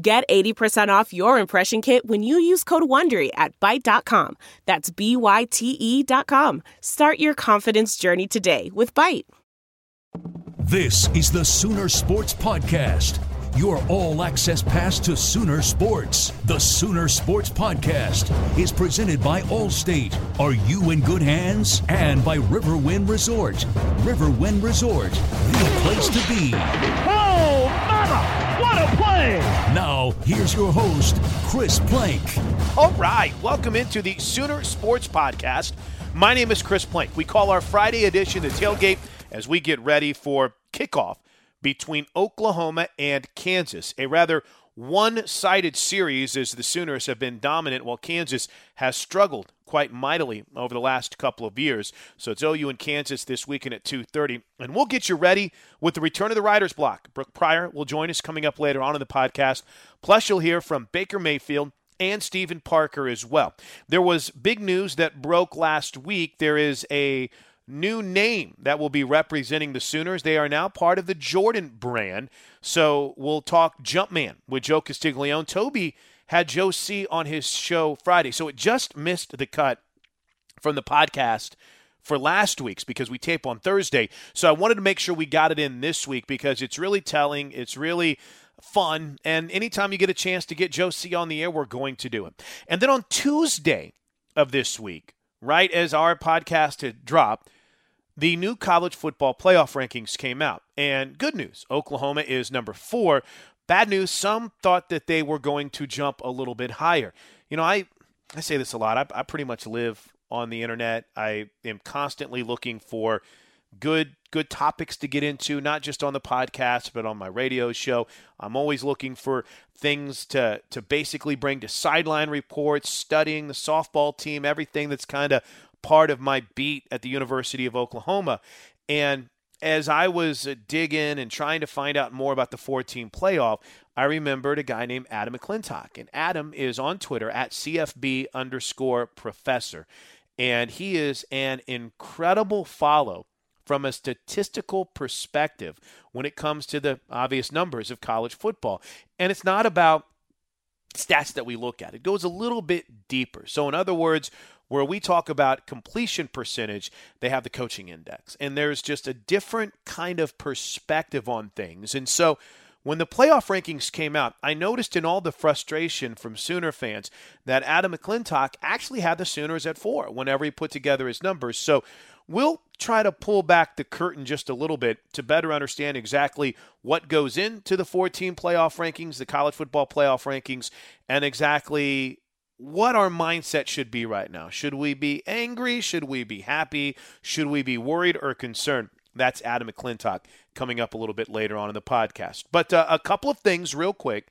Get 80% off your impression kit when you use code WONDERY at Byte.com. That's B-Y-T-E dot com. Start your confidence journey today with Byte. This is the Sooner Sports Podcast. Your all access pass to Sooner Sports. The Sooner Sports Podcast is presented by Allstate. Are you in good hands? And by Riverwind Resort. Riverwind Resort, the place to be. Oh, mama! What a play! Now, here's your host, Chris Plank. All right, welcome into the Sooner Sports Podcast. My name is Chris Plank. We call our Friday edition the tailgate as we get ready for kickoff between Oklahoma and Kansas. A rather one sided series as the Sooners have been dominant while Kansas has struggled quite mightily over the last couple of years. So it's OU and Kansas this weekend at 2:30, and we'll get you ready with the return of the Writers Block. Brooke Pryor will join us coming up later on in the podcast. Plus, you'll hear from Baker Mayfield and Steven Parker as well. There was big news that broke last week. There is a new name that will be representing the Sooners. They are now part of the Jordan brand. So we'll talk Jumpman with Joe Castiglione. Toby had Joe C on his show Friday. So it just missed the cut from the podcast for last week's because we tape on Thursday. So I wanted to make sure we got it in this week because it's really telling. It's really fun. And anytime you get a chance to get Joe C on the air, we're going to do it. And then on Tuesday of this week, right as our podcast had dropped, the new college football playoff rankings came out. And good news Oklahoma is number four. Bad news some thought that they were going to jump a little bit higher. You know, I, I say this a lot. I, I pretty much live on the internet. I am constantly looking for good good topics to get into not just on the podcast but on my radio show i'm always looking for things to to basically bring to sideline reports studying the softball team everything that's kind of part of my beat at the University of Oklahoma. And as I was uh, digging and trying to find out more about the 14 playoff, I remembered a guy named Adam McClintock. And Adam is on Twitter at CFB underscore professor. And he is an incredible follow from a statistical perspective when it comes to the obvious numbers of college football. And it's not about stats that we look at, it goes a little bit deeper. So, in other words, where we talk about completion percentage, they have the coaching index. And there's just a different kind of perspective on things. And so when the playoff rankings came out, I noticed in all the frustration from Sooner fans that Adam McClintock actually had the Sooners at four whenever he put together his numbers. So we'll try to pull back the curtain just a little bit to better understand exactly what goes into the 14 playoff rankings, the college football playoff rankings, and exactly what our mindset should be right now. Should we be angry? Should we be happy? Should we be worried or concerned? That's Adam McClintock coming up a little bit later on in the podcast. But uh, a couple of things, real quick,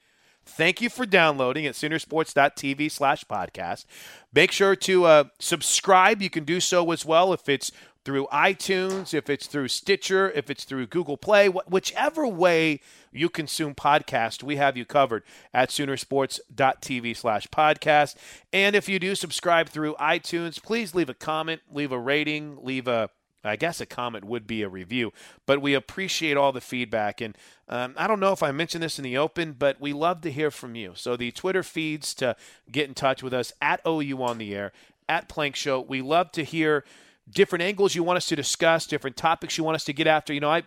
Thank you for downloading at Soonersports.tv slash podcast. Make sure to uh, subscribe. You can do so as well if it's through iTunes, if it's through Stitcher, if it's through Google Play, wh- whichever way you consume podcast, we have you covered at Soonersports.tv slash podcast. And if you do subscribe through iTunes, please leave a comment, leave a rating, leave a I guess a comment would be a review, but we appreciate all the feedback. And um, I don't know if I mentioned this in the open, but we love to hear from you. So the Twitter feeds to get in touch with us at OU on the air, at Plank Show. We love to hear different angles you want us to discuss, different topics you want us to get after. You know, I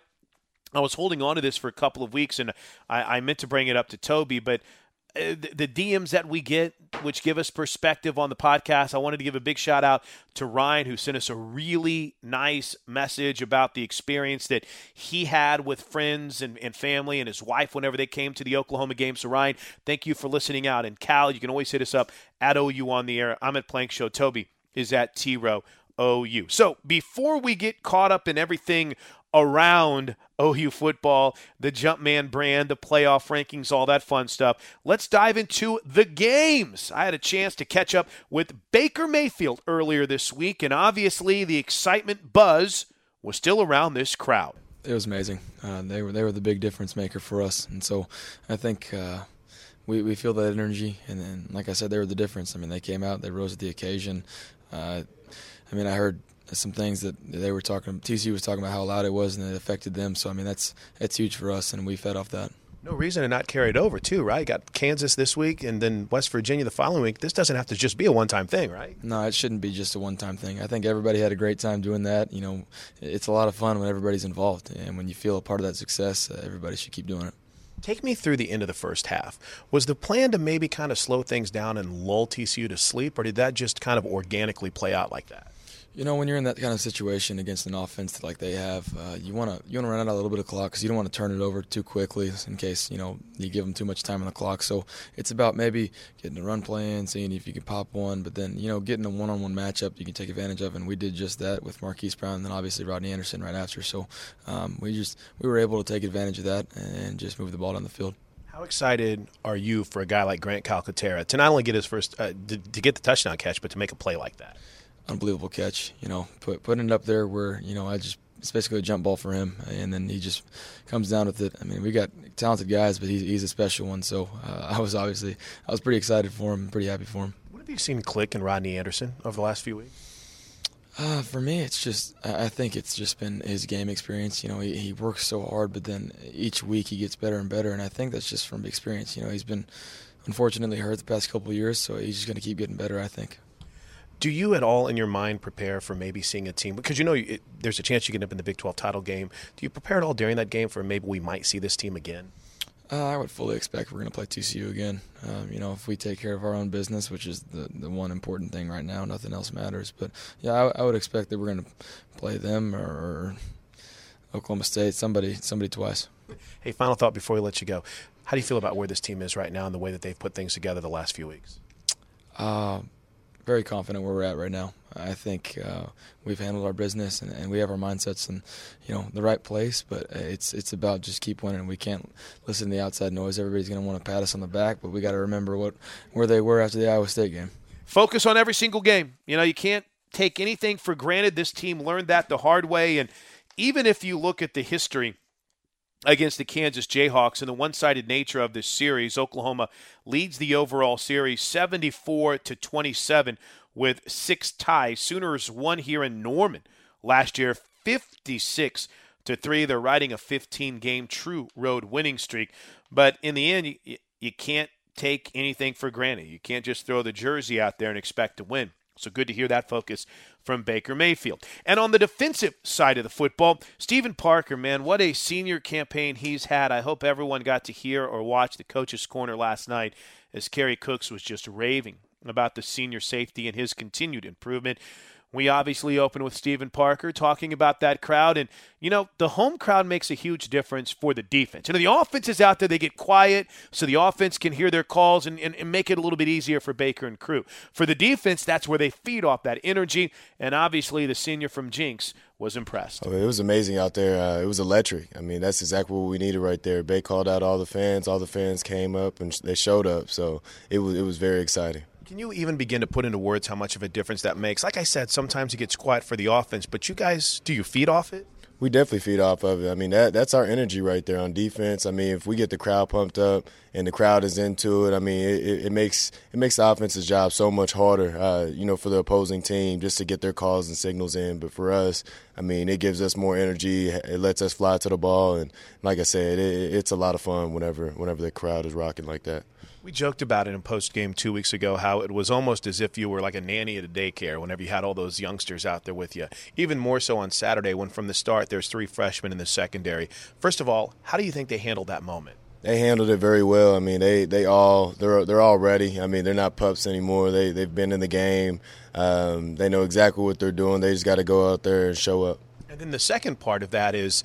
I was holding on to this for a couple of weeks, and I, I meant to bring it up to Toby, but uh, the DMs that we get, which give us perspective on the podcast. I wanted to give a big shout out to Ryan, who sent us a really nice message about the experience that he had with friends and, and family and his wife whenever they came to the Oklahoma game. So, Ryan, thank you for listening out. And Cal, you can always hit us up at OU on the air. I'm at Plank Show. Toby is at T Row OU. So, before we get caught up in everything around OU football, the Jumpman brand, the playoff rankings, all that fun stuff. Let's dive into the games. I had a chance to catch up with Baker Mayfield earlier this week, and obviously the excitement buzz was still around this crowd. It was amazing. Uh, they were they were the big difference maker for us, and so I think. Uh, we, we feel that energy, and then, like I said, they were the difference. I mean, they came out, they rose to the occasion. Uh, I mean, I heard some things that they were talking. TCU was talking about how loud it was and it affected them. So I mean, that's that's huge for us, and we fed off that. No reason to not carry it over too, right? got Kansas this week and then West Virginia the following week. This doesn't have to just be a one-time thing, right? No, it shouldn't be just a one-time thing. I think everybody had a great time doing that. You know, it's a lot of fun when everybody's involved, and when you feel a part of that success, uh, everybody should keep doing it. Take me through the end of the first half. Was the plan to maybe kind of slow things down and lull TCU to sleep, or did that just kind of organically play out like that? You know, when you're in that kind of situation against an offense that like they have, uh, you want to you want to run out a little bit of clock because you don't want to turn it over too quickly in case you know you give them too much time on the clock. So it's about maybe getting a run play in, seeing if you can pop one, but then you know getting a one-on-one matchup you can take advantage of, and we did just that with Marquise Brown and then obviously Rodney Anderson right after. So um, we just we were able to take advantage of that and just move the ball down the field. How excited are you for a guy like Grant Calcaterra to not only get his first uh, to, to get the touchdown catch, but to make a play like that? Unbelievable catch. You know, put, putting it up there where you know I just it's basically a jump ball for him, and then he just comes down with it. I mean, we got talented guys, but he's, he's a special one. So uh, I was obviously I was pretty excited for him, pretty happy for him. What have you seen click in Rodney Anderson over the last few weeks? Uh, for me, it's just I think it's just been his game experience. You know, he, he works so hard, but then each week he gets better and better, and I think that's just from experience. You know, he's been unfortunately hurt the past couple years, so he's just going to keep getting better. I think do you at all in your mind prepare for maybe seeing a team because you know it, there's a chance you get up in the Big 12 title game? Do you prepare at all during that game for maybe we might see this team again? Uh, I would fully expect we're going to play TCU again. Um, you know, if we take care of our own business, which is the the one important thing right now, nothing else matters. But yeah, I, I would expect that we're going to play them or, or Oklahoma State, somebody, somebody twice. Hey, final thought before we let you go. How do you feel about where this team is right now and the way that they've put things together the last few weeks? Uh, very confident where we're at right now. I think uh, we've handled our business and, and, we have our mindsets in you know the right place. But it's it's about just keep winning. We can't listen to the outside noise. Everybody's going to want to pat us on the back, but we got to remember what where they were after the Iowa State game. Focus on every single game. You know you can't take anything for granted. This team learned that the hard way, and even if you look at the history against the Kansas Jayhawks and the one-sided nature of this series. Oklahoma leads the overall series 74 to 27 with six ties. Sooners won here in Norman last year 56 to 3. They're riding a 15 game true road winning streak, but in the end you, you can't take anything for granted. You can't just throw the jersey out there and expect to win. So good to hear that focus from Baker Mayfield. And on the defensive side of the football, Steven Parker, man, what a senior campaign he's had. I hope everyone got to hear or watch the coach's corner last night as Kerry Cooks was just raving about the senior safety and his continued improvement. We obviously open with Steven Parker talking about that crowd. And, you know, the home crowd makes a huge difference for the defense. You know, the offense is out there, they get quiet so the offense can hear their calls and, and, and make it a little bit easier for Baker and crew. For the defense, that's where they feed off that energy. And obviously, the senior from Jenks was impressed. Oh, it was amazing out there. Uh, it was electric. I mean, that's exactly what we needed right there. Bay called out all the fans. All the fans came up and they showed up. So it was it was very exciting. Can you even begin to put into words how much of a difference that makes? Like I said, sometimes it gets quiet for the offense, but you guys, do you feed off it? We definitely feed off of it. I mean, that that's our energy right there on defense. I mean, if we get the crowd pumped up and the crowd is into it, I mean, it, it makes it makes the offense's job so much harder. Uh, you know, for the opposing team just to get their calls and signals in. But for us, I mean, it gives us more energy. It lets us fly to the ball, and like I said, it, it's a lot of fun whenever whenever the crowd is rocking like that. We joked about it in post game two weeks ago how it was almost as if you were like a nanny at a daycare whenever you had all those youngsters out there with you. Even more so on Saturday when from the start there's three freshmen in the secondary. First of all, how do you think they handled that moment? They handled it very well. I mean, they, they all they're they're all ready. I mean, they're not pups anymore. They they've been in the game. Um, they know exactly what they're doing. They just got to go out there and show up. And then the second part of that is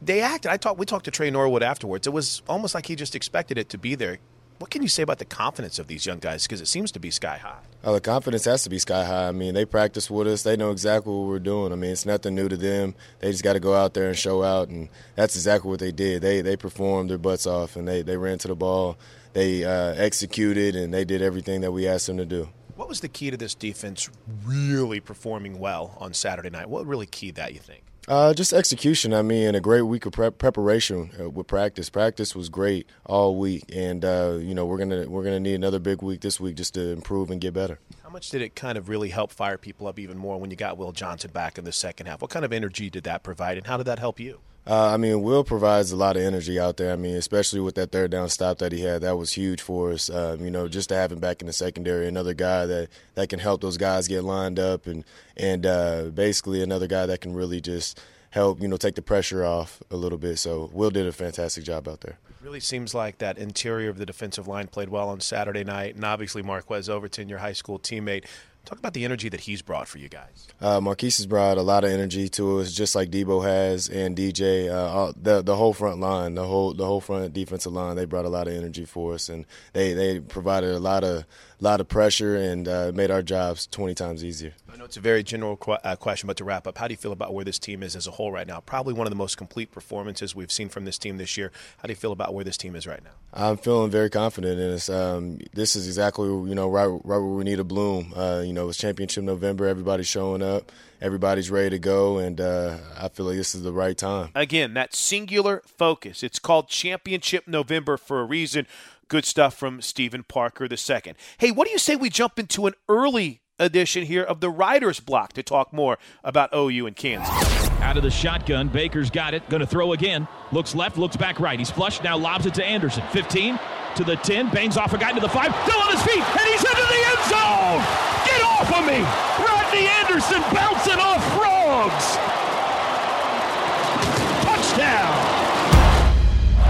they acted. I talked. We talked to Tre Norwood afterwards. It was almost like he just expected it to be there. What can you say about the confidence of these young guys? Because it seems to be sky high. Oh, the confidence has to be sky high. I mean, they practice with us. They know exactly what we're doing. I mean, it's nothing new to them. They just got to go out there and show out, and that's exactly what they did. They they performed their butts off, and they, they ran to the ball. They uh, executed, and they did everything that we asked them to do. What was the key to this defense really performing well on Saturday night? What really keyed that, you think? Uh, just execution. I mean, a great week of prep preparation uh, with practice. Practice was great all week, and uh, you know we're gonna we're gonna need another big week this week just to improve and get better. How much did it kind of really help fire people up even more when you got Will Johnson back in the second half? What kind of energy did that provide, and how did that help you? Uh, I mean, Will provides a lot of energy out there. I mean, especially with that third down stop that he had, that was huge for us. Um, you know, just to have him back in the secondary, another guy that, that can help those guys get lined up, and and uh, basically another guy that can really just help you know take the pressure off a little bit. So Will did a fantastic job out there. Really seems like that interior of the defensive line played well on Saturday night, and obviously Marquise Overton, your high school teammate. Talk about the energy that he's brought for you guys. Uh, Marquise has brought a lot of energy to us, just like Debo has and DJ. Uh, the the whole front line, the whole the whole front defensive line, they brought a lot of energy for us, and they, they provided a lot of lot of pressure and uh, made our jobs twenty times easier. I know it's a very general qu- uh, question, but to wrap up, how do you feel about where this team is as a whole right now? Probably one of the most complete performances we've seen from this team this year. How do you feel about where this team is right now? I'm feeling very confident in us. Um, this is exactly you know right right where we need to bloom. Uh, you know, it's championship November. Everybody's showing up. Everybody's ready to go, and uh, I feel like this is the right time. Again, that singular focus. It's called Championship November for a reason. Good stuff from Steven Parker II. Hey, what do you say we jump into an early edition here of the Writers Block to talk more about OU and Kansas? Out of the shotgun, Baker's got it. Going to throw again. Looks left, looks back right. He's flushed, now lobs it to Anderson. 15 to the 10, bangs off a guy to the 5, still on his feet, and he's into the end zone! Get off of me! Rodney Anderson bouncing off frogs!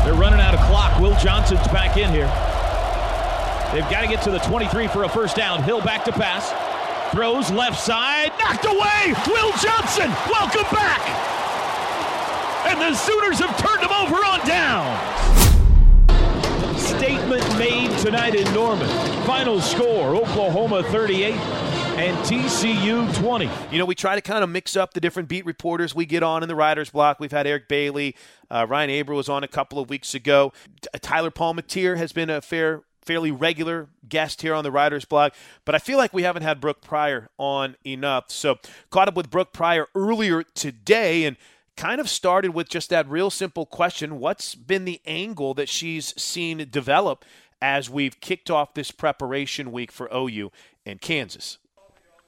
They're running out of clock. Will Johnson's back in here. They've got to get to the 23 for a first down. Hill back to pass. Throws left side, knocked away. Will Johnson, welcome back. And the Sooners have turned him over on downs. Statement made tonight in Norman. Final score Oklahoma 38 and TCU 20. You know, we try to kind of mix up the different beat reporters we get on in the writer's Block. We've had Eric Bailey, uh, Ryan Aber was on a couple of weeks ago. Tyler Palmatier has been a fair fairly regular guest here on the Writers Block, but I feel like we haven't had Brooke Pryor on enough. So caught up with Brooke Pryor earlier today and kind of started with just that real simple question what's been the angle that she's seen develop as we've kicked off this preparation week for OU and Kansas?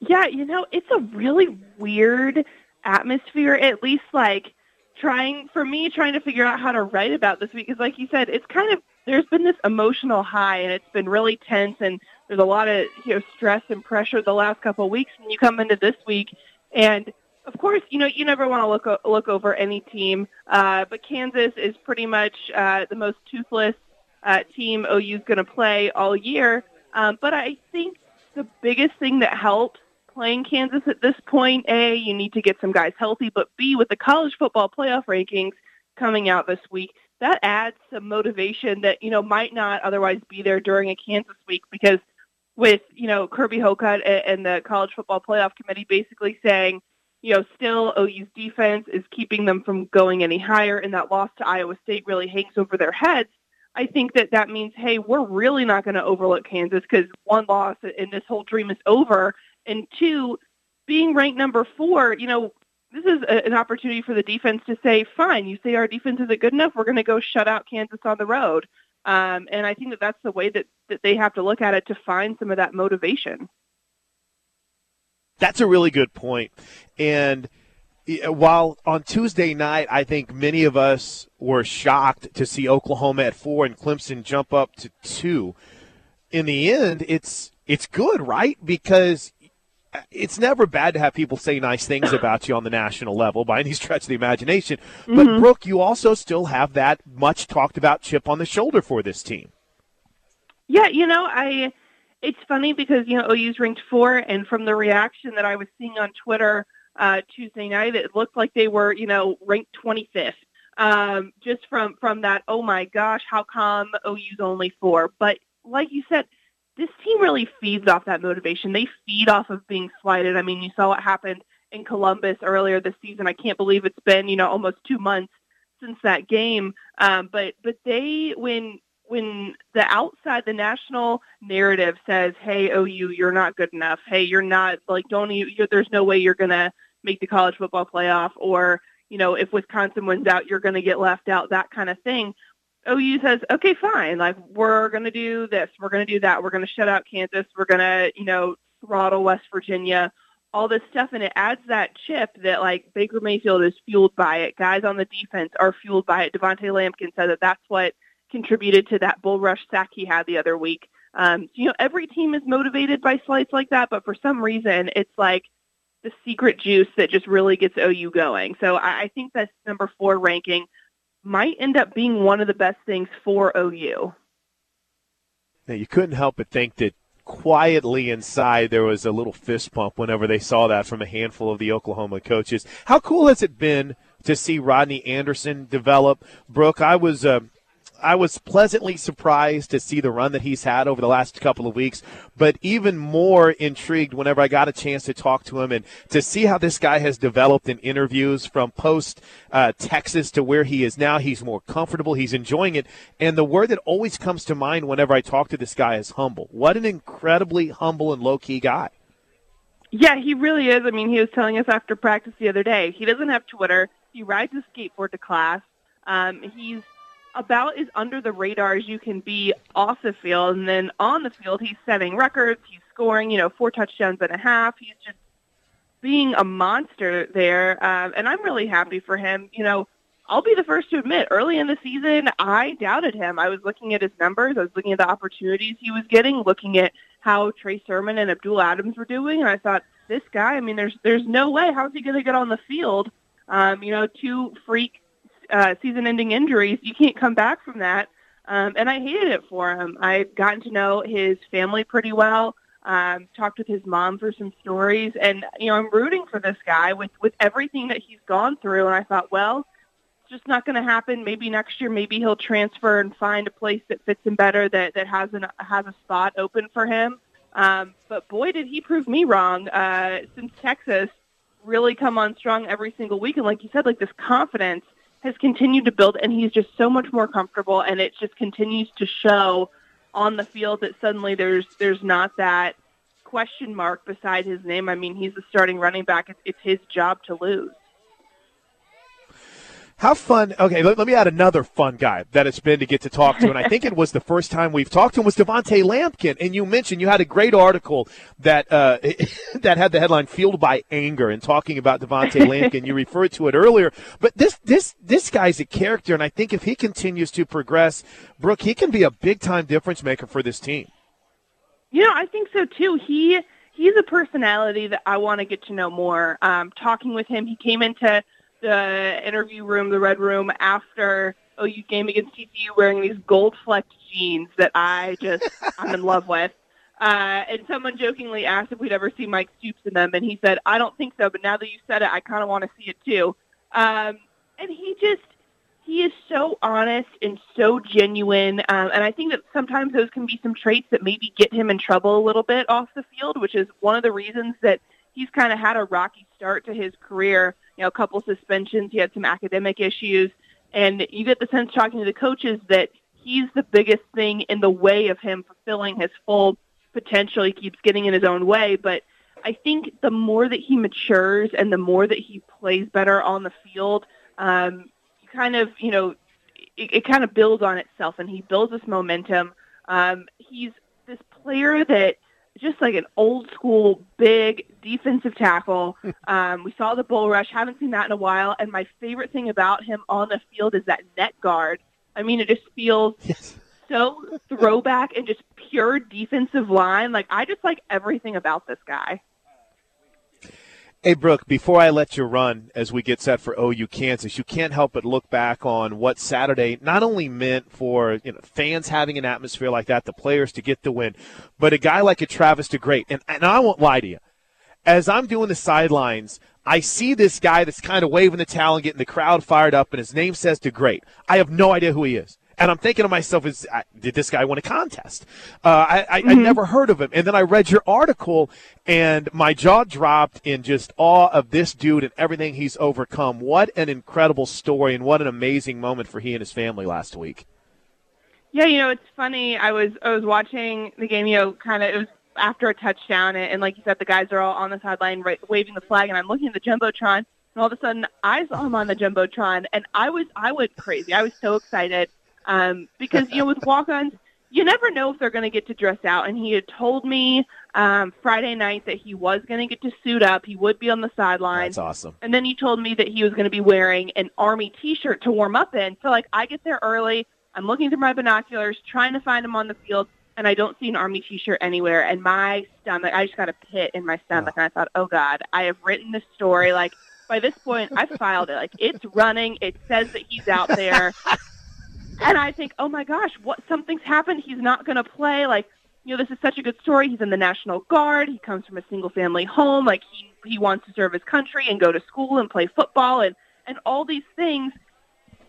Yeah, you know, it's a really weird atmosphere, at least like trying for me trying to figure out how to write about this week because like you said, it's kind of there's been this emotional high and it's been really tense and there's a lot of you know stress and pressure the last couple of weeks and you come into this week. And of course you know you never want to look look over any team uh, but Kansas is pretty much uh, the most toothless uh, team OU's going to play all year. Um, but I think the biggest thing that helps playing Kansas at this point, A, you need to get some guys healthy, but B, with the college football playoff rankings coming out this week, that adds some motivation that, you know, might not otherwise be there during a Kansas week because with, you know, Kirby Hocutt and the college football playoff committee basically saying, you know, still OU's defense is keeping them from going any higher and that loss to Iowa State really hangs over their heads. I think that that means, hey, we're really not going to overlook Kansas because one loss and this whole dream is over. And two, being ranked number four, you know, this is a, an opportunity for the defense to say, fine, you say our defense isn't good enough, we're going to go shut out Kansas on the road. Um, and I think that that's the way that, that they have to look at it to find some of that motivation. That's a really good point. And while on Tuesday night, I think many of us were shocked to see Oklahoma at four and Clemson jump up to two. In the end, it's it's good, right? Because it's never bad to have people say nice things about you on the national level by any stretch of the imagination. Mm-hmm. But Brooke, you also still have that much talked about chip on the shoulder for this team. Yeah, you know, I it's funny because you know OU's ranked four, and from the reaction that I was seeing on Twitter uh, Tuesday night, it looked like they were you know ranked 25th. Um, just from from that, oh my gosh, how come OU's only four? But like you said, this team really feeds off that motivation. They feed off of being slighted. I mean, you saw what happened in Columbus earlier this season. I can't believe it's been, you know, almost two months since that game. Um, but but they when when the outside the national narrative says, "Hey, OU, you're not good enough. Hey, you're not like don't you? There's no way you're gonna make the college football playoff." Or you know, if Wisconsin wins out, you're going to get left out. That kind of thing. OU says, okay, fine. Like we're going to do this. We're going to do that. We're going to shut out Kansas. We're going to, you know, throttle West Virginia. All this stuff, and it adds that chip that like Baker Mayfield is fueled by it. Guys on the defense are fueled by it. Du'Vonta Lampkin said that that's what contributed to that bull rush sack he had the other week. Um, you know, every team is motivated by slights like that, but for some reason, it's like the secret juice that just really gets OU going. So I, I think that's number four ranking might end up being one of the best things for OU. Now, you couldn't help but think that quietly inside there was a little fist pump whenever they saw that from a handful of the Oklahoma coaches. How cool has it been to see Rodney Anderson develop? Brooke, I was. Uh, I was pleasantly surprised to see the run that he's had over the last couple of weeks, but even more intrigued whenever I got a chance to talk to him and to see how this guy has developed in interviews from post uh, Texas to where he is now. He's more comfortable, he's enjoying it, and the word that always comes to mind whenever I talk to this guy is humble. What an incredibly humble and low key guy. Yeah, he really is. I mean, he was telling us after practice the other day. He doesn't have Twitter. He rides a skateboard to class. Um, he's about as under the radar as you can be off the field. And then on the field, he's setting records. He's scoring, you know, four touchdowns and a half. He's just being a monster there. Um, and I'm really happy for him. You know, I'll be the first to admit, early in the season, I doubted him. I was looking at his numbers. I was looking at the opportunities he was getting, looking at how Trey Sermon and Abdul Adams were doing. And I thought, this guy, I mean, there's there's no way. How is he going to get on the field? Um, you know, two freak uh, season-ending injuries, you can't come back from that. Um, and I hated it for him. I've gotten to know his family pretty well. Um, talked with his mom for some stories, and you know I'm rooting for this guy with with everything that he's gone through. And I thought, well, it's just not going to happen. Maybe next year, maybe he'll transfer and find a place that fits him better, that that has an has a spot open for him. Um, but boy, did he prove me wrong. Uh, since Texas really come on strong every single week, and like you said, like this confidence has continued to build, and he's just so much more comfortable, and it just continues to show on the field that suddenly there's there's not that question mark beside his name. I mean, he's the starting running back. It's, it's his job to lose. How fun? Okay, let, let, me add another fun guy that it's been to get to talk to, and I think it was the first time we've talked to him was Du'Vonta Lampkin. And you mentioned you had a great article that uh, that had the headline "Fueled by Anger" and talking about Du'Vonta Lampkin. you referred to it earlier, but this this this guy's a character, and I think if he continues to progress, Brooke, he can be a big time difference maker for this team. You know, I think so too. He he's a personality that I want to get to know more. Um, talking with him, he came into the interview room, the red room, after OU game against TCU wearing these gold flecked jeans that I just I'm in love with. Uh, and someone jokingly asked if we'd ever see Mike Stoops in them, and he said, "I don't think so." But now that you said it, I kind of want to see it too. Um, and he just he is so honest and so genuine. Um, and I think that sometimes those can be some traits that maybe get him in trouble a little bit off the field, which is one of the reasons that he's kind of had a rocky start to his career. You know, a couple suspensions, he had some academic issues, and you get the sense talking to the coaches that he's the biggest thing in the way of him fulfilling his full potential. He keeps getting in his own way, but I think the more that he matures and the more that he plays better on the field, um, kind of, you know, it, it kind of builds on itself and he builds this momentum. Um, he's this player that just like an old school big defensive tackle. Um, we saw the bull rush, haven't seen that in a while. And my favorite thing about him on the field is that net guard. I mean, it just feels yes. so throwback and just pure defensive line. Like I just like everything about this guy. Hey, Brooke, before I let you run as we get set for OU Kansas, you can't help but look back on what Saturday not only meant for you know fans having an atmosphere like that, the players to get the win, but a guy like a Travis DeGrate. And, and I won't lie to you. As I'm doing the sidelines, I see this guy that's kind of waving the towel and getting the crowd fired up, and his name says DeGrate. I have no idea who he is. And I'm thinking to myself, is did this guy win a contest? Uh, I, I, mm-hmm. I, never heard of him. And then I read your article, and my jaw dropped in just awe of this dude and everything he's overcome. What an incredible story, and what an amazing moment for he and his family last week. Yeah, you know, it's funny. I was I was watching the game. You know, kind of it was after a touchdown, and, and like you said, the guys are all on the sideline right, waving the flag, and I'm looking at the jumbotron, and all of a sudden I saw him on the jumbotron, and I was I went crazy. I was so excited um, because you know with walk-ons, you never know if they're going to get to dress out. And he had told me um, Friday night that he was going to get to suit up. He would be on the sideline. That's awesome. And then he told me that he was going to be wearing an Army T-shirt to warm up in. So like I get there early. I'm looking through my binoculars, trying to find him on the field, and I don't see an Army T-shirt anywhere. And my stomach, I just got a pit in my stomach, oh. and I thought, oh God, I have written this story like by this point I filed it. Like it's running. It says that he's out there and I think, oh my gosh, what something's happened. He's not going to play. Like, you know, this is such a good story. He's in the National Guard. He comes from a single family home. Like he he wants to serve his country and go to school and play football and and all these things.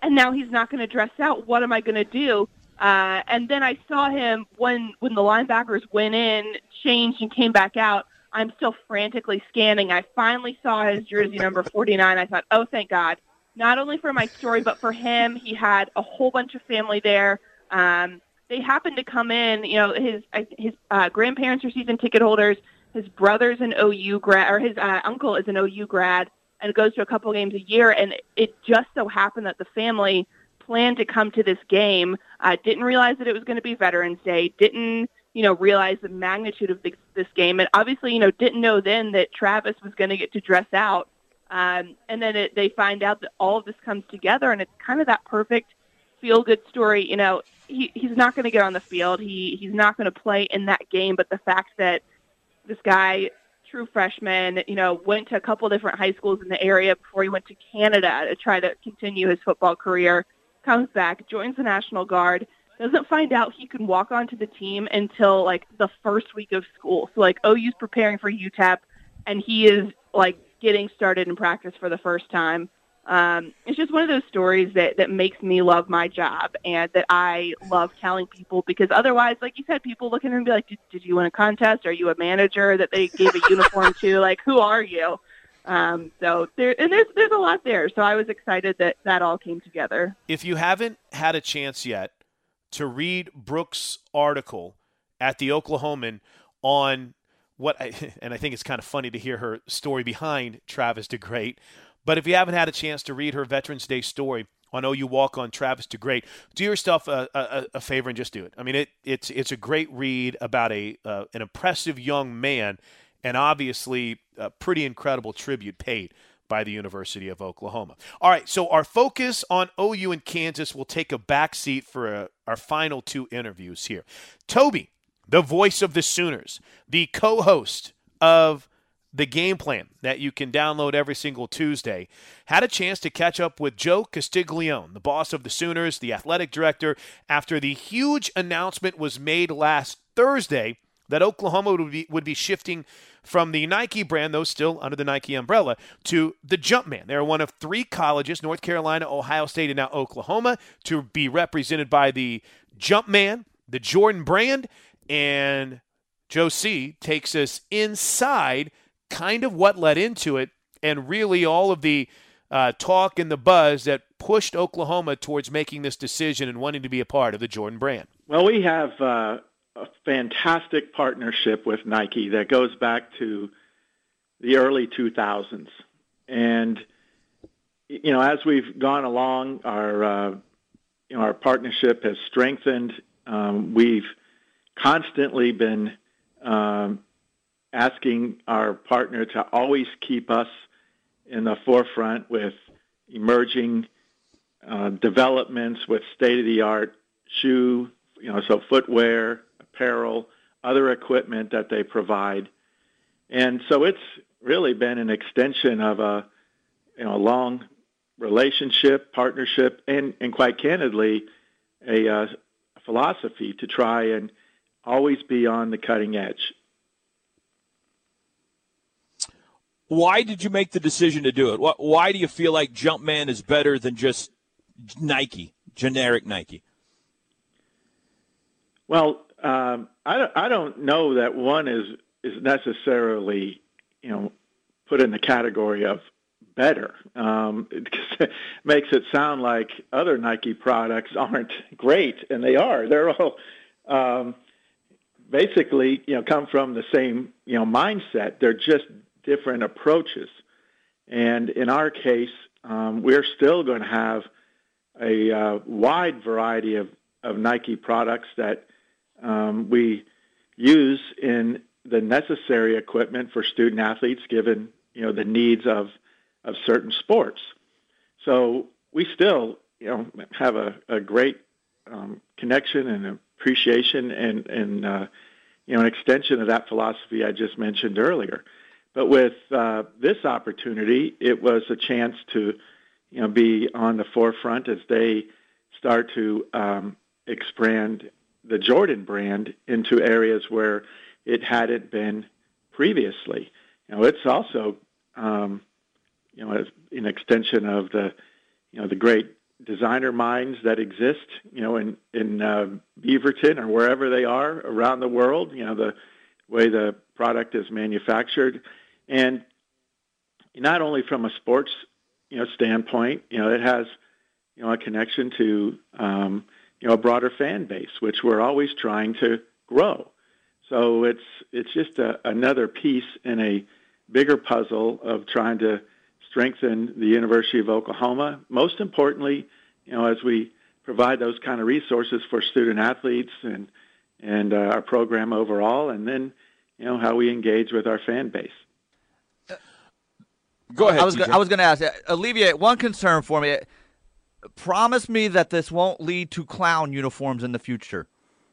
And now he's not going to dress out. What am I going to do? Uh, and then I saw him when when the linebackers went in, changed, and came back out. I'm still frantically scanning. I finally saw his jersey number 49. I thought, oh, thank God not only for my story, but for him. He had a whole bunch of family there. Um, they happened to come in. You know, his his uh, grandparents are season ticket holders. His brother's an OU grad, or his uh, uncle is an OU grad, and goes to a couple games a year. And it just so happened that the family planned to come to this game. Uh, didn't realize that it was going to be Veterans Day. Didn't you know realize the magnitude of this, this game, and obviously you know didn't know then that Travis was going to get to dress out um, and then it, they find out that all of this comes together, and it's kind of that perfect feel-good story. You know, he, he's not going to get on the field. He he's not going to play in that game. But the fact that this guy, true freshman, you know, went to a couple different high schools in the area before he went to Canada to try to continue his football career, comes back, joins the National Guard, doesn't find out he can walk onto the team until like the first week of school. So like OU's preparing for UTEP, and he is like getting started in practice for the first time. Um, it's just one of those stories that, that makes me love my job and that I love telling people because otherwise, like you said, people look at him and be like, did, did you win a contest? Are you a manager that they gave a uniform to? Like, who are you? Um, so there, and there's, there's a lot there. So I was excited that that all came together. If you haven't had a chance yet to read Brooks' article at the Oklahoman on what I, and I think it's kind of funny to hear her story behind Travis DeGrate. But if you haven't had a chance to read her Veterans Day story on OU Walk on Travis DeGrate, do yourself a, a, a, favor and just do it. I mean, it, it's it's a great read about a uh, an impressive young man, and obviously a pretty incredible tribute paid by the University of Oklahoma. All right, so our focus on OU and Kansas will take a back seat for a, uh, our final two interviews here. Toby the voice of the Sooners, the co host of the game plan that you can download every single Tuesday, had a chance to catch up with Joe Castiglione, the boss of the Sooners, the athletic director, after the huge announcement was made last Thursday that Oklahoma would be, would be shifting from the Nike brand, though still under the Nike umbrella, to the Jumpman. They're one of three colleges, North Carolina, Ohio State, and now Oklahoma, to be represented by the Jumpman, the Jordan brand, and Joe C takes us inside kind of what led into it and really all of the uh, talk and the buzz that pushed Oklahoma towards making this decision and wanting to be a part of the Jordan brand. Well, we have uh, a fantastic partnership with Nike that goes back to the early 2000s. And, you know, as we've gone along, our, uh, you know, our partnership has strengthened. Um, we've constantly been um, asking our partner to always keep us in the forefront with emerging uh, developments with state-of-the-art shoe, you know, so footwear, apparel, other equipment that they provide. And so it's really been an extension of a, you know, long relationship, partnership, and, and quite candidly, a uh, philosophy to try and always be on the cutting edge. Why did you make the decision to do it? Why do you feel like Jumpman is better than just Nike, generic Nike? Well, um, I, don't, I don't know that one is is necessarily you know put in the category of better. Um, it makes it sound like other Nike products aren't great, and they are. They're all um, basically you know come from the same you know mindset. They're just different approaches. And in our case, um, we're still going to have a uh, wide variety of, of Nike products that um, we use in the necessary equipment for student athletes given you know the needs of of certain sports. So we still you know have a, a great um, connection and appreciation and and uh, you know an extension of that philosophy I just mentioned earlier. But with uh, this opportunity, it was a chance to, you know, be on the forefront as they start to um, expand the Jordan brand into areas where it hadn't been previously. You know, it's also, um, you know, an extension of the, you know, the great designer minds that exist, you know, in in uh, Beaverton or wherever they are around the world. You know, the way the product is manufactured and not only from a sports you know standpoint, you know it has you know a connection to um, you know a broader fan base, which we're always trying to grow. So it's it's just a, another piece in a bigger puzzle of trying to strengthen the University of Oklahoma. Most importantly, you know, as we provide those kind of resources for student athletes and and uh, our program overall, and then you know how we engage with our fan base. Go ahead. I was, I was going to ask, uh, alleviate one concern for me. Promise me that this won't lead to clown uniforms in the future.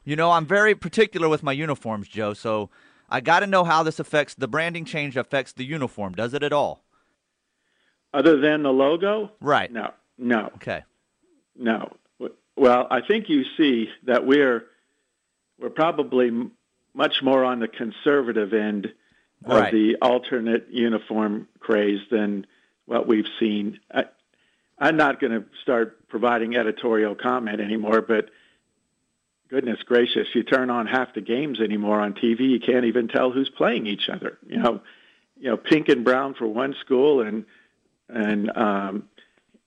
You know, I'm very particular with my uniforms, Joe. So I got to know how this affects the branding change affects the uniform. Does it at all? Other than the logo? Right. No. No. Okay. No. Well, I think you see that we're we're probably much more on the conservative end right. of the alternate uniform craze than what we've seen. I, I'm not going to start providing editorial comment anymore, but goodness gracious, you turn on half the games anymore on TV, you can't even tell who's playing each other. You know, you know, pink and brown for one school, and and um,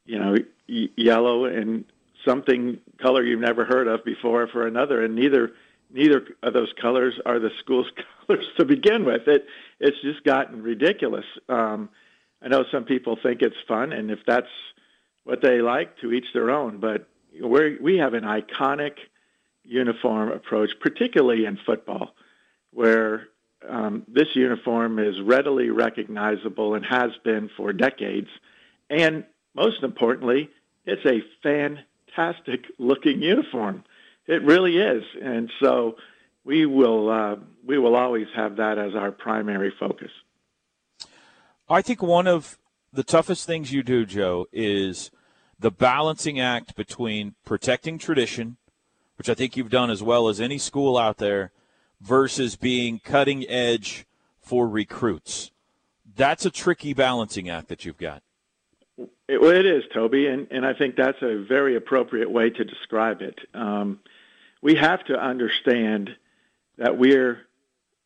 you know, y- yellow and something color you've never heard of before for another, and neither neither of those colors are the school's colors to begin with. It it's just gotten ridiculous. Um, I know some people think it's fun, and if that's what they like, to each their own. But we we have an iconic uniform approach, particularly in football, where um, this uniform is readily recognizable and has been for decades. And most importantly, it's a fantastic looking uniform. It really is. And so we will uh, we will always have that as our primary focus. I think one of the toughest things you do, Joe, is the balancing act between protecting tradition, which I think you've done as well as any school out there, versus being cutting edge for recruits. That's a tricky balancing act that you've got. It, well, it is, Toby, and, and I think that's a very appropriate way to describe it. Um, we have to understand that we're,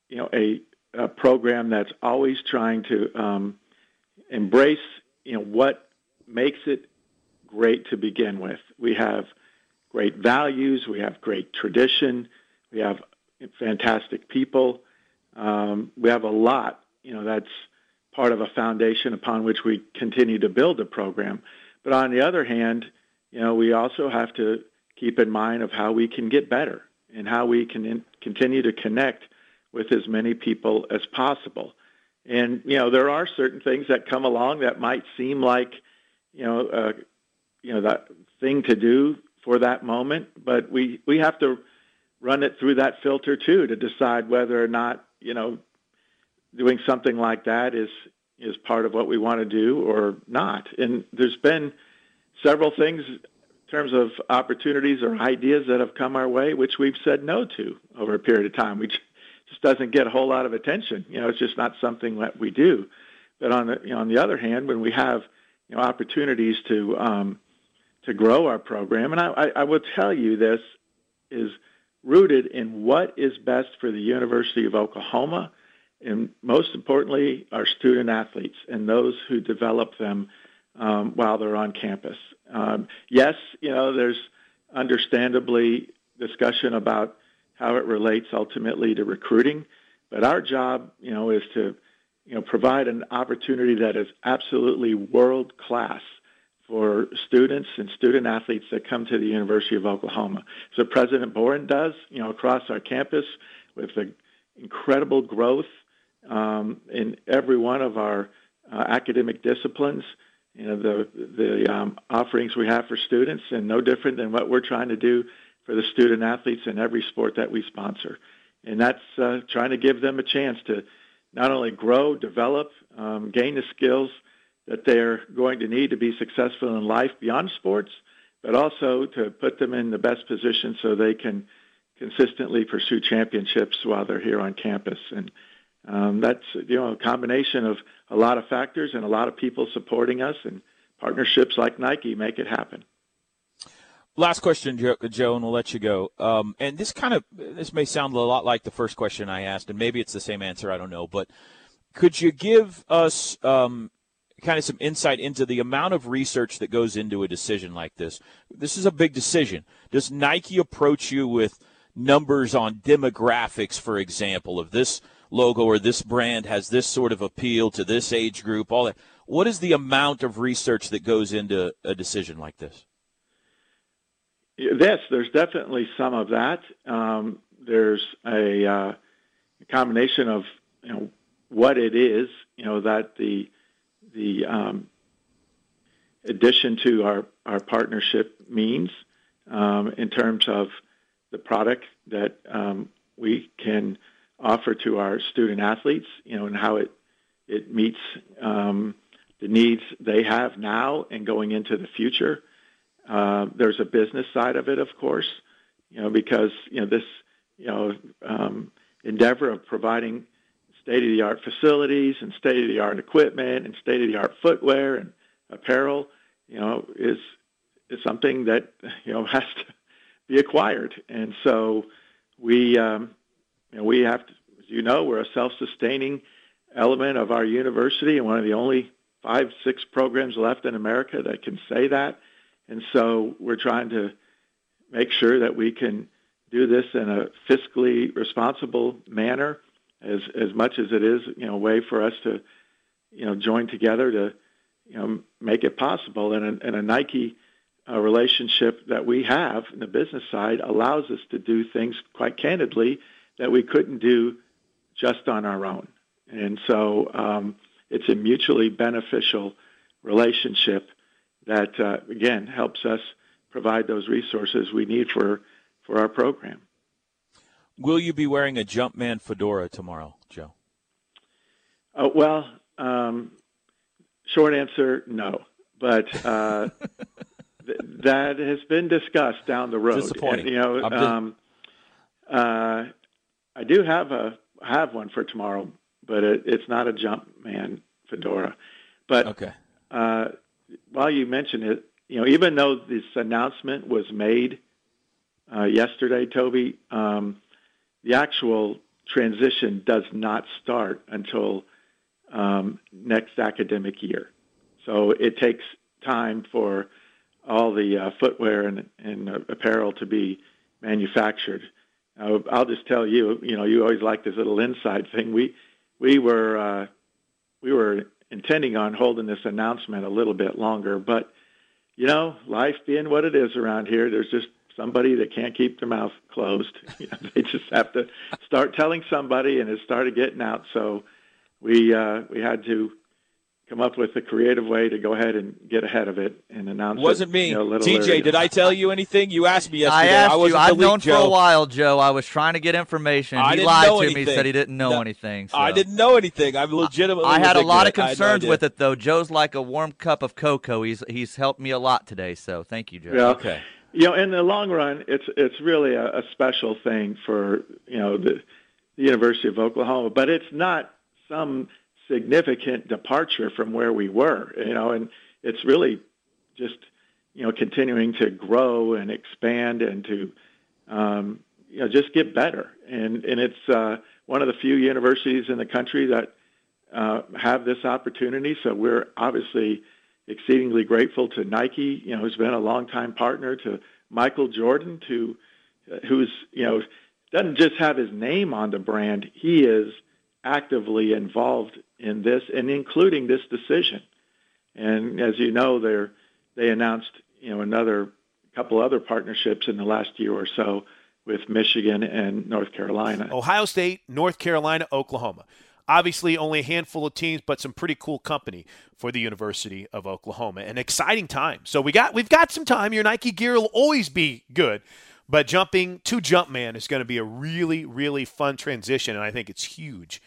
you know, a, a program that's always trying to um, embrace, you know, what makes it great to begin with. We have great values, we have great tradition, we have fantastic people. Um, we have a lot, you know, that's part of a foundation upon which we continue to build the program. But on the other hand, you know, we also have to keep in mind of how we can get better and how we can in, continue to connect with as many people as possible. And you know, there are certain things that come along that might seem like, you know, uh, you know, that thing to do for that moment, but we we have to run it through that filter too to decide whether or not you know doing something like that is is part of what we want to do or not. And there's been several things in terms of opportunities or ideas that have come our way which we've said no to over a period of time. We just doesn't get a whole lot of attention. You know, it's just not something that we do. But on the you know, on the other hand, when we have you know opportunities to um, to grow our program, and I, I, I will tell you this is rooted in what is best for the University of Oklahoma, and most importantly, our student athletes and those who develop them um, while they're on campus. Um, yes, you know, there's understandably discussion about how it relates ultimately to recruiting, but our job, you know, is to you know provide an opportunity that is absolutely world class for students and student athletes that come to the University of Oklahoma. So President Boren does, you know, across our campus with the incredible growth um, in every one of our uh, academic disciplines. You know, the the um, offerings we have for students, and no different than what we're trying to do for the student athletes in every sport that we sponsor. And that's uh, trying to give them a chance to not only grow, develop, um, gain the skills that they're going to need to be successful in life beyond sports, but also to put them in the best position so they can consistently pursue championships while they're here on campus. And um, that's you know a combination of a lot of factors and a lot of people supporting us, and partnerships like Nike make it happen. Last question, Joe, Joe, and we'll let you go. Um, and this kind of this may sound a lot like the first question I asked, and maybe it's the same answer. I don't know, but could you give us um, kind of some insight into the amount of research that goes into a decision like this. This is a big decision. Does Nike approach you with numbers on demographics, for example, of this logo or this brand has this sort of appeal to this age group, all that? What is the amount of research that goes into a decision like this? Yes, there's definitely some of that. Um, there's a, uh, combination of you know what it is, you know that the the um, addition to our, our partnership means um, in terms of the product that um, we can offer to our student athletes, you know, and how it it meets um, the needs they have now and going into the future. Uh, there's a business side of it, of course, you know, because you know this, you know, um, endeavor of providing state of the art facilities and state of the art equipment and state of the art footwear and apparel, you know, is is something that you know has to be acquired. And so we, um, you know, we have to, as you know, we're a self-sustaining element of our university and one of the only five, six programs left in America that can say that. And so we're trying to make sure that we can do this in a fiscally responsible manner as as much as it is you know a way for us to you know join together to you know make it possible and a, and a Nike uh, relationship that we have in the business side allows us to do things quite candidly that we couldn't do just on our own and so um, it's a mutually beneficial relationship that uh, again helps us provide those resources we need for for our program. Will you be wearing a Jumpman fedora tomorrow, Joe? Uh, well, um, short answer, no. But uh, th- that has been discussed down the road. Disappointing. And, you know, um, uh, I do have a have one for tomorrow, but it, it's not a Jumpman fedora. But okay. Uh, while you mention it, you know, even though this announcement was made uh, yesterday, Toby, um, the actual transition does not start until um, next academic year. So it takes time for all the uh, footwear and, and uh, apparel to be manufactured. Uh, I'll just tell you, you know, you always like this little inside thing. We we were uh, we were intending on holding this announcement a little bit longer, but you know, life being what it is around here, there's just somebody that can't keep their mouth closed. You know, they just have to start telling somebody, and it started getting out. So we uh, we had to come up with a creative way to go ahead and get ahead of it and announce it Wasn't it. me. You know, TJ, did I tell you anything? You asked me yesterday. I asked wasn't you. I've the known Joe. for a while, Joe. I was trying to get information. I he lied know to me. anything. Said he didn't know No, anything. So. I didn't know anything. I'm legitimately. I had a lot of ignorant. No concerns with it, though. Joe's like a warm cup of cocoa. He's he's helped me a lot today. So thank you, Joe. Yeah. Okay. You know, in the long run, it's it's really a, a special thing for you know the, the University of Oklahoma, but it's not some significant departure from where we were. You know, and it's really just you know continuing to grow and expand and to um, you know just get better. And and it's uh, one of the few universities in the country that uh, have this opportunity. So we're obviously exceedingly grateful to Nike, you know, who's been a longtime partner, to Michael Jordan, to uh, who's you know doesn't just have his name on the brand, he is actively involved in this and including this decision. And as you know, they're they announced you know another couple other partnerships in the last year or so with Michigan and North Carolina. Ohio State, North Carolina, Oklahoma. Obviously, only a handful of teams, but some pretty cool company for the University of Oklahoma. An exciting time. So we got we've got some time. Your Nike gear will always be good, but jumping to Jumpman is going to be a really really fun transition, and I think it's huge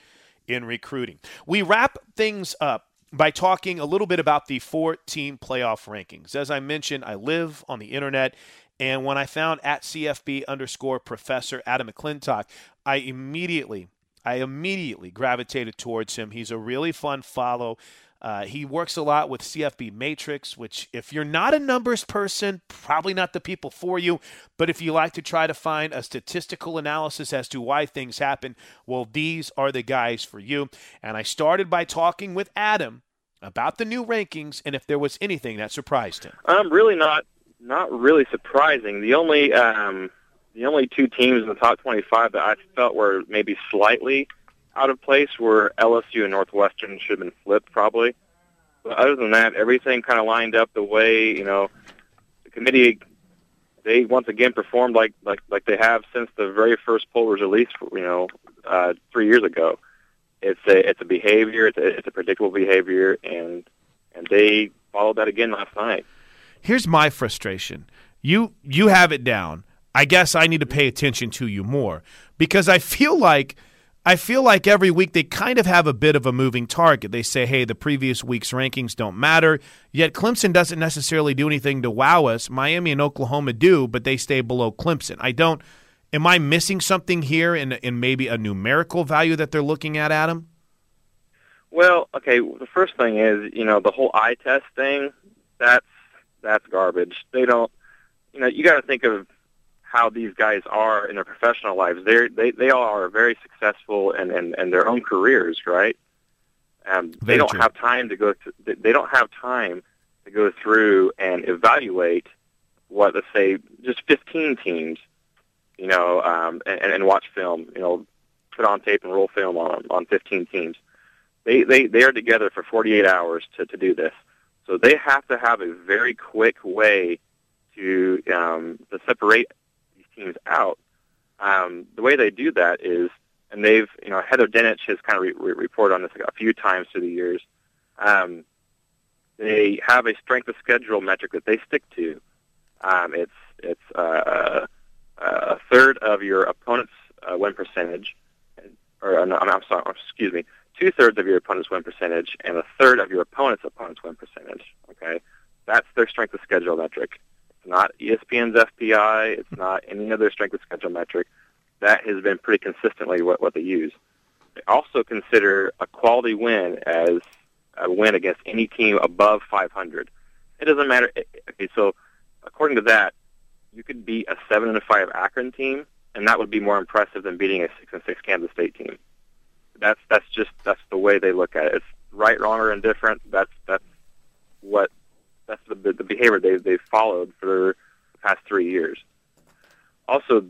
in recruiting. We wrap things up by talking a little bit about the four team playoff rankings. As I mentioned, I live on the internet, and when I found at CFB underscore professor Adam McClintock, I immediately I immediately gravitated towards him. He's a really fun follow. Uh, he works a lot with CFB Matrix, which, if you're not a numbers person, probably not the people for you. But if you like to try to find a statistical analysis as to why things happen, well, these are the guys for you. And I started by talking with Adam about the new rankings and if there was anything that surprised him. I'm really not not really surprising. The only um, the only two teams in the top 25 that I felt were maybe slightly out of place were LSU and Northwestern. Should have been flipped probably. But other than that, everything kind of lined up the way you know the committee. They once again performed like like like they have since the very first poll was released. You know, uh, three years ago. It's a it's a behavior. It's a, it's a predictable behavior, and and they followed that again last night. Here's my frustration. You you have it down. I guess I need to pay attention to you more because I feel like I feel like every week they kind of have a bit of a moving target. They say, "Hey, the previous week's rankings don't matter." Yet Clemson doesn't necessarily do anything to wow us. Miami and Oklahoma do, but they stay below Clemson. I don't Am I missing something here in in maybe a numerical value that they're looking at, Adam? Well, okay. The first thing is, you know, the whole eye test thing. That's that's garbage. They don't. You know, you got to think of how these guys are in their professional lives. They're, they they all are very successful in, in, in their own careers, right? Um, they don't true. have time to go. Th- they don't have time to go through and evaluate what, let's say, just 15 teams, you know, um, and, and watch film. You know, put on tape and roll film on on 15 teams. They they they are together for 48 hours to to do this. So they have to have a very quick way to um, to separate teams out. Um, the way they do that is, and they've you know Heather Dinich has kind of re- re- reported on this a few times through the years. Um, they have a strength of schedule metric that they stick to. Um, it's it's uh, a third of your opponent's uh, win percentage, or uh, I'm sorry, excuse me, two thirds of your opponent's win percentage and a third of your opponent's opponent's win percentage. Okay, that's their strength of schedule metric. It's not ESPN's FPI. It's not any other strength of schedule metric. that has been pretty consistently what, what they use. They also consider a quality win as a win against any team above 500. It doesn't matter. Okay, so according to that, you could beat a seven and five Akron team, and that would be more impressive than beating a six and six Kansas State team. That's that's just that's the way they look at it. It's right, wrong, or indifferent. That's that's what that's the the behavior they they've followed for the past three years. Also,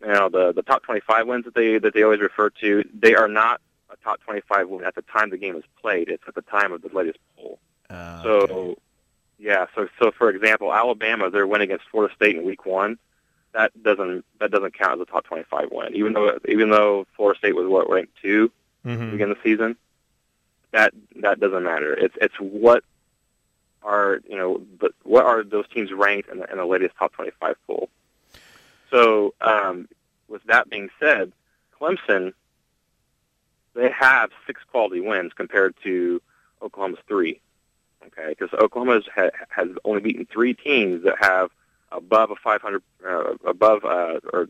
you know the the top 25 wins that they that they always refer to, they are not a top 25 win at the time the game is played. It's at the time of the latest poll. Uh, so, okay. yeah. So, so for example, Alabama, their win against Florida State in Week One, that doesn't that doesn't count as a top 25 win. Even though even though Florida State was what ranked 2 Mhm. to begin the season, that that doesn't matter. It's it's what are you know the, what are those teams ranked in the, in the latest top 25 poll. So, um, with that being said, Clemson they have six quality wins compared to Oklahoma's three. Okay, because Oklahoma ha, has only beaten three teams that have above a 500, uh, above uh, or,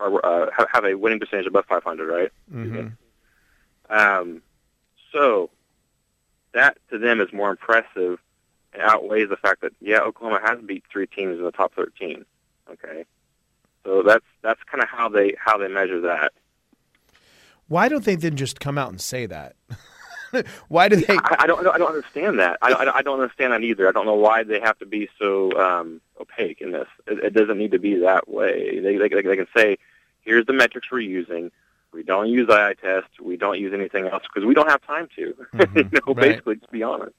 or uh, have, have a winning percentage above 500, right? Mhm. Um, so that to them is more impressive outweighs the fact that yeah, Oklahoma has beat three teams in the top 13. Okay, so that's that's kind of how they how they measure that. Why don't they then just come out and say that? Why do they? I, I don't I don't understand that. I, I, I don't understand that either. I don't know why they have to be so um, opaque in this. It, it doesn't need to be that way. They, they they can say, here's the metrics we're using. We don't use eye test. We don't use anything else because we don't have time to. you know, Right. basically, to be honest.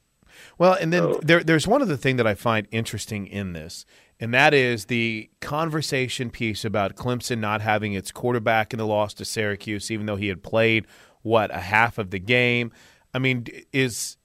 Well, and then there, there's one other thing that I find interesting in this, and that is the conversation piece about Clemson not having its quarterback in the loss to Syracuse, even though he had played what a half of the game. I mean, is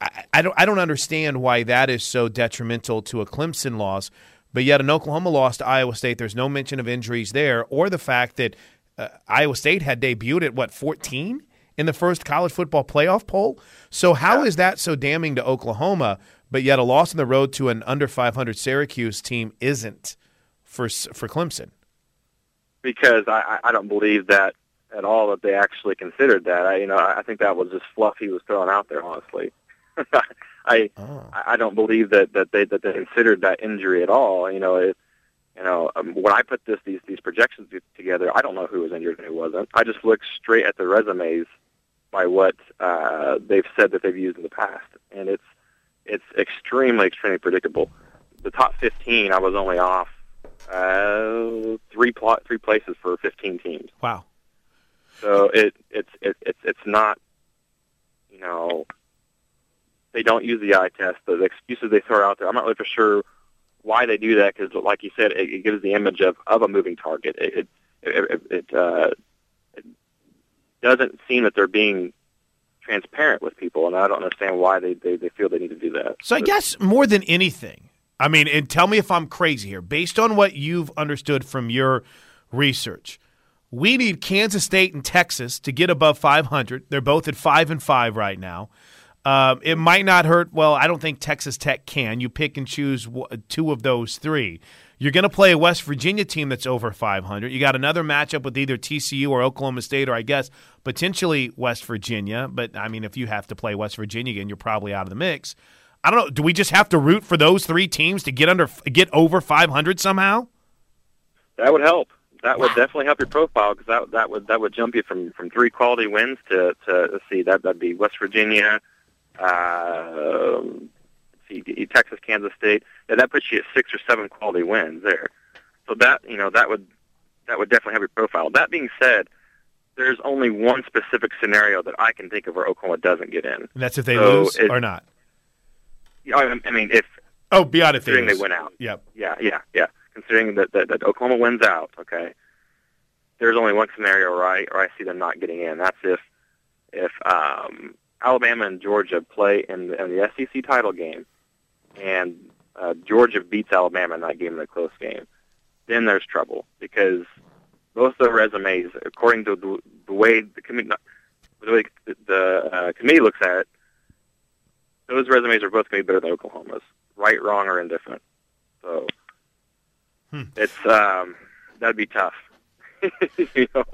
I, I don't I don't understand why that is so detrimental to a Clemson loss, but yet an Oklahoma loss to Iowa State. There's no mention of injuries there, or the fact that uh, Iowa State had debuted at what 14 in the first college football playoff poll. So how is that so damning to Oklahoma, but yet a loss on the road to an under 500 Syracuse team isn't for for Clemson? because I, I don't believe that at all that they actually considered that. I you know I think that was just fluff he was throwing out there. Honestly, I I don't believe that that they that they considered that injury at all. You know it. You know, um, when I put this these these projections together, I don't know who was injured and who wasn't. I just looked straight at the resumes by what uh, they've said that they've used in the past, and it's it's extremely extremely predictable. The top 15, I was only off uh, three plot three places for 15 teams. Wow. So it it's it, it's it's not you know they don't use the eye test. The, excuses they throw out there, I'm not really for sure why they do that because, like you said, it, it gives the image of, of a moving target. It it it, it, uh, doesn't seem that they're being transparent with people, and I don't understand why they, they, they feel they need to do that. So I guess more than anything, I mean, and tell me if I'm crazy here, based on what you've understood from your research, we need Kansas State and Texas to get above 500. They're both at five and five right now. Um, it might not hurt. Well, I don't think Texas Tech can. You pick and choose w- two of those three. You're going to play a West Virginia team that's over 500. You got another matchup with either TCU or Oklahoma State, or I guess potentially West Virginia. But I mean, if you have to play West Virginia again, you're probably out of the mix. I don't know. Do we just have to root for those three teams to get under, get over 500 somehow? That would help. That would definitely help your profile because that that would that would jump you from from three quality wins to to let's see that that'd be West Virginia, uh, let's see Texas, Kansas State. And that puts you at six or seven quality wins there. So that you know that would that would definitely help your profile. That being said, there's only one specific scenario that I can think of where Oklahoma doesn't get in. And that's if they So lose it- or not. I mean, if Oh, beyond if they considering they win out. Yep. Yeah, yeah, yeah. Considering that, that, that Oklahoma wins out, okay. There's only one scenario where I or I see them not getting in. That's if if um, Alabama and Georgia play in the, in the SEC title game, and uh, Georgia beats Alabama in that game in a close game. Then there's trouble because both the resumes, according to the, the way the committee, the way the, the uh, committee looks at it, those resumes are both going to be better than Oklahoma's, right, wrong, or indifferent. So Hmm. it's um, that'd be tough. you know,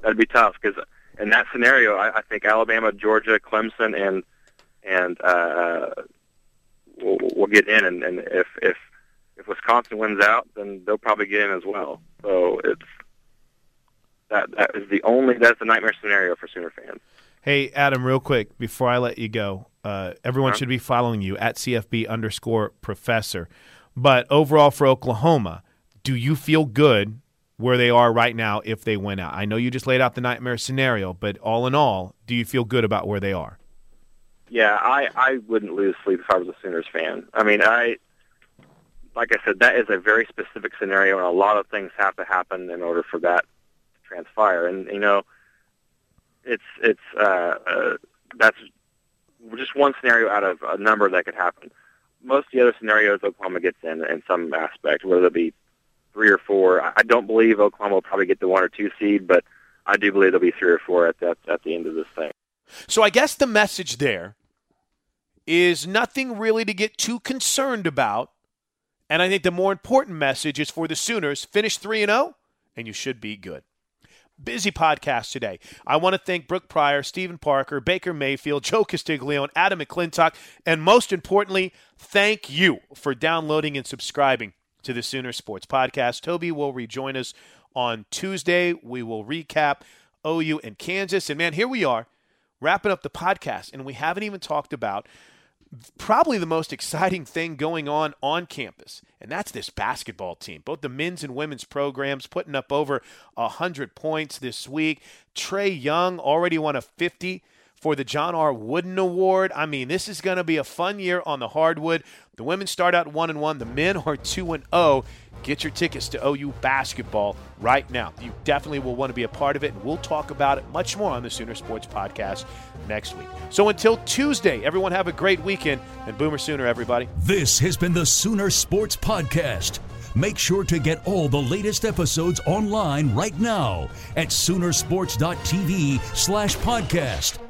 that'd be tough because in that scenario, I, I think Alabama, Georgia, Clemson, and and uh, will will get in, and, and if if if Wisconsin wins out, then they'll probably get in as well. So it's that that is the only that's the nightmare scenario for Sooner fans. Hey, Adam, real quick before I let you go, uh, everyone should be following you at CFB underscore professor. But overall for Oklahoma, do you feel good where they are right now if they win out? I know you just laid out the nightmare scenario, but all in all, do you feel good about where they are? Yeah, I I wouldn't lose sleep if I was a Sooners fan. I mean, I like I said, that is a very specific scenario, and a lot of things have to happen in order for that to transpire. And you know, it's it's uh, uh, that's just one scenario out of a number that could happen. Most of the other scenarios, Oklahoma gets in in some aspect, whether it be three or four. I don't believe Oklahoma will probably get the one or two seed, but I do believe there'll be three or four at that at the end of this thing. So I guess the message there is nothing really to get too concerned about. And I think the more important message is for the Sooners finish 3 and 0 and you should be good. Busy podcast today. I want to thank Brooke Pryor, Steven Parker, Baker Mayfield, Joe Castiglione, Adam McClintock, and most importantly, thank you for downloading and subscribing to the Sooner Sports Podcast. Toby will rejoin us on Tuesday. We will recap OU and Kansas. And man, here we are wrapping up the podcast, and we haven't even talked about probably the most exciting thing going on on campus, and that's this basketball team. Both the men's and women's programs putting up over 100 points this week. Trae Young already won a 50 for the John R. Wooden Award. I mean, this is going to be a fun year on the hardwood. The women start out 1 and 1, the men are 2 and 0. Get your tickets to OU basketball right now. You definitely will want to be a part of it, and we'll talk about it much more on the Sooner Sports Podcast next week. So until Tuesday, everyone have a great weekend, and Boomer Sooner, everybody. This has been the Sooner Sports Podcast. Make sure to get all the latest episodes online right now at Soonersports.tv slash podcast.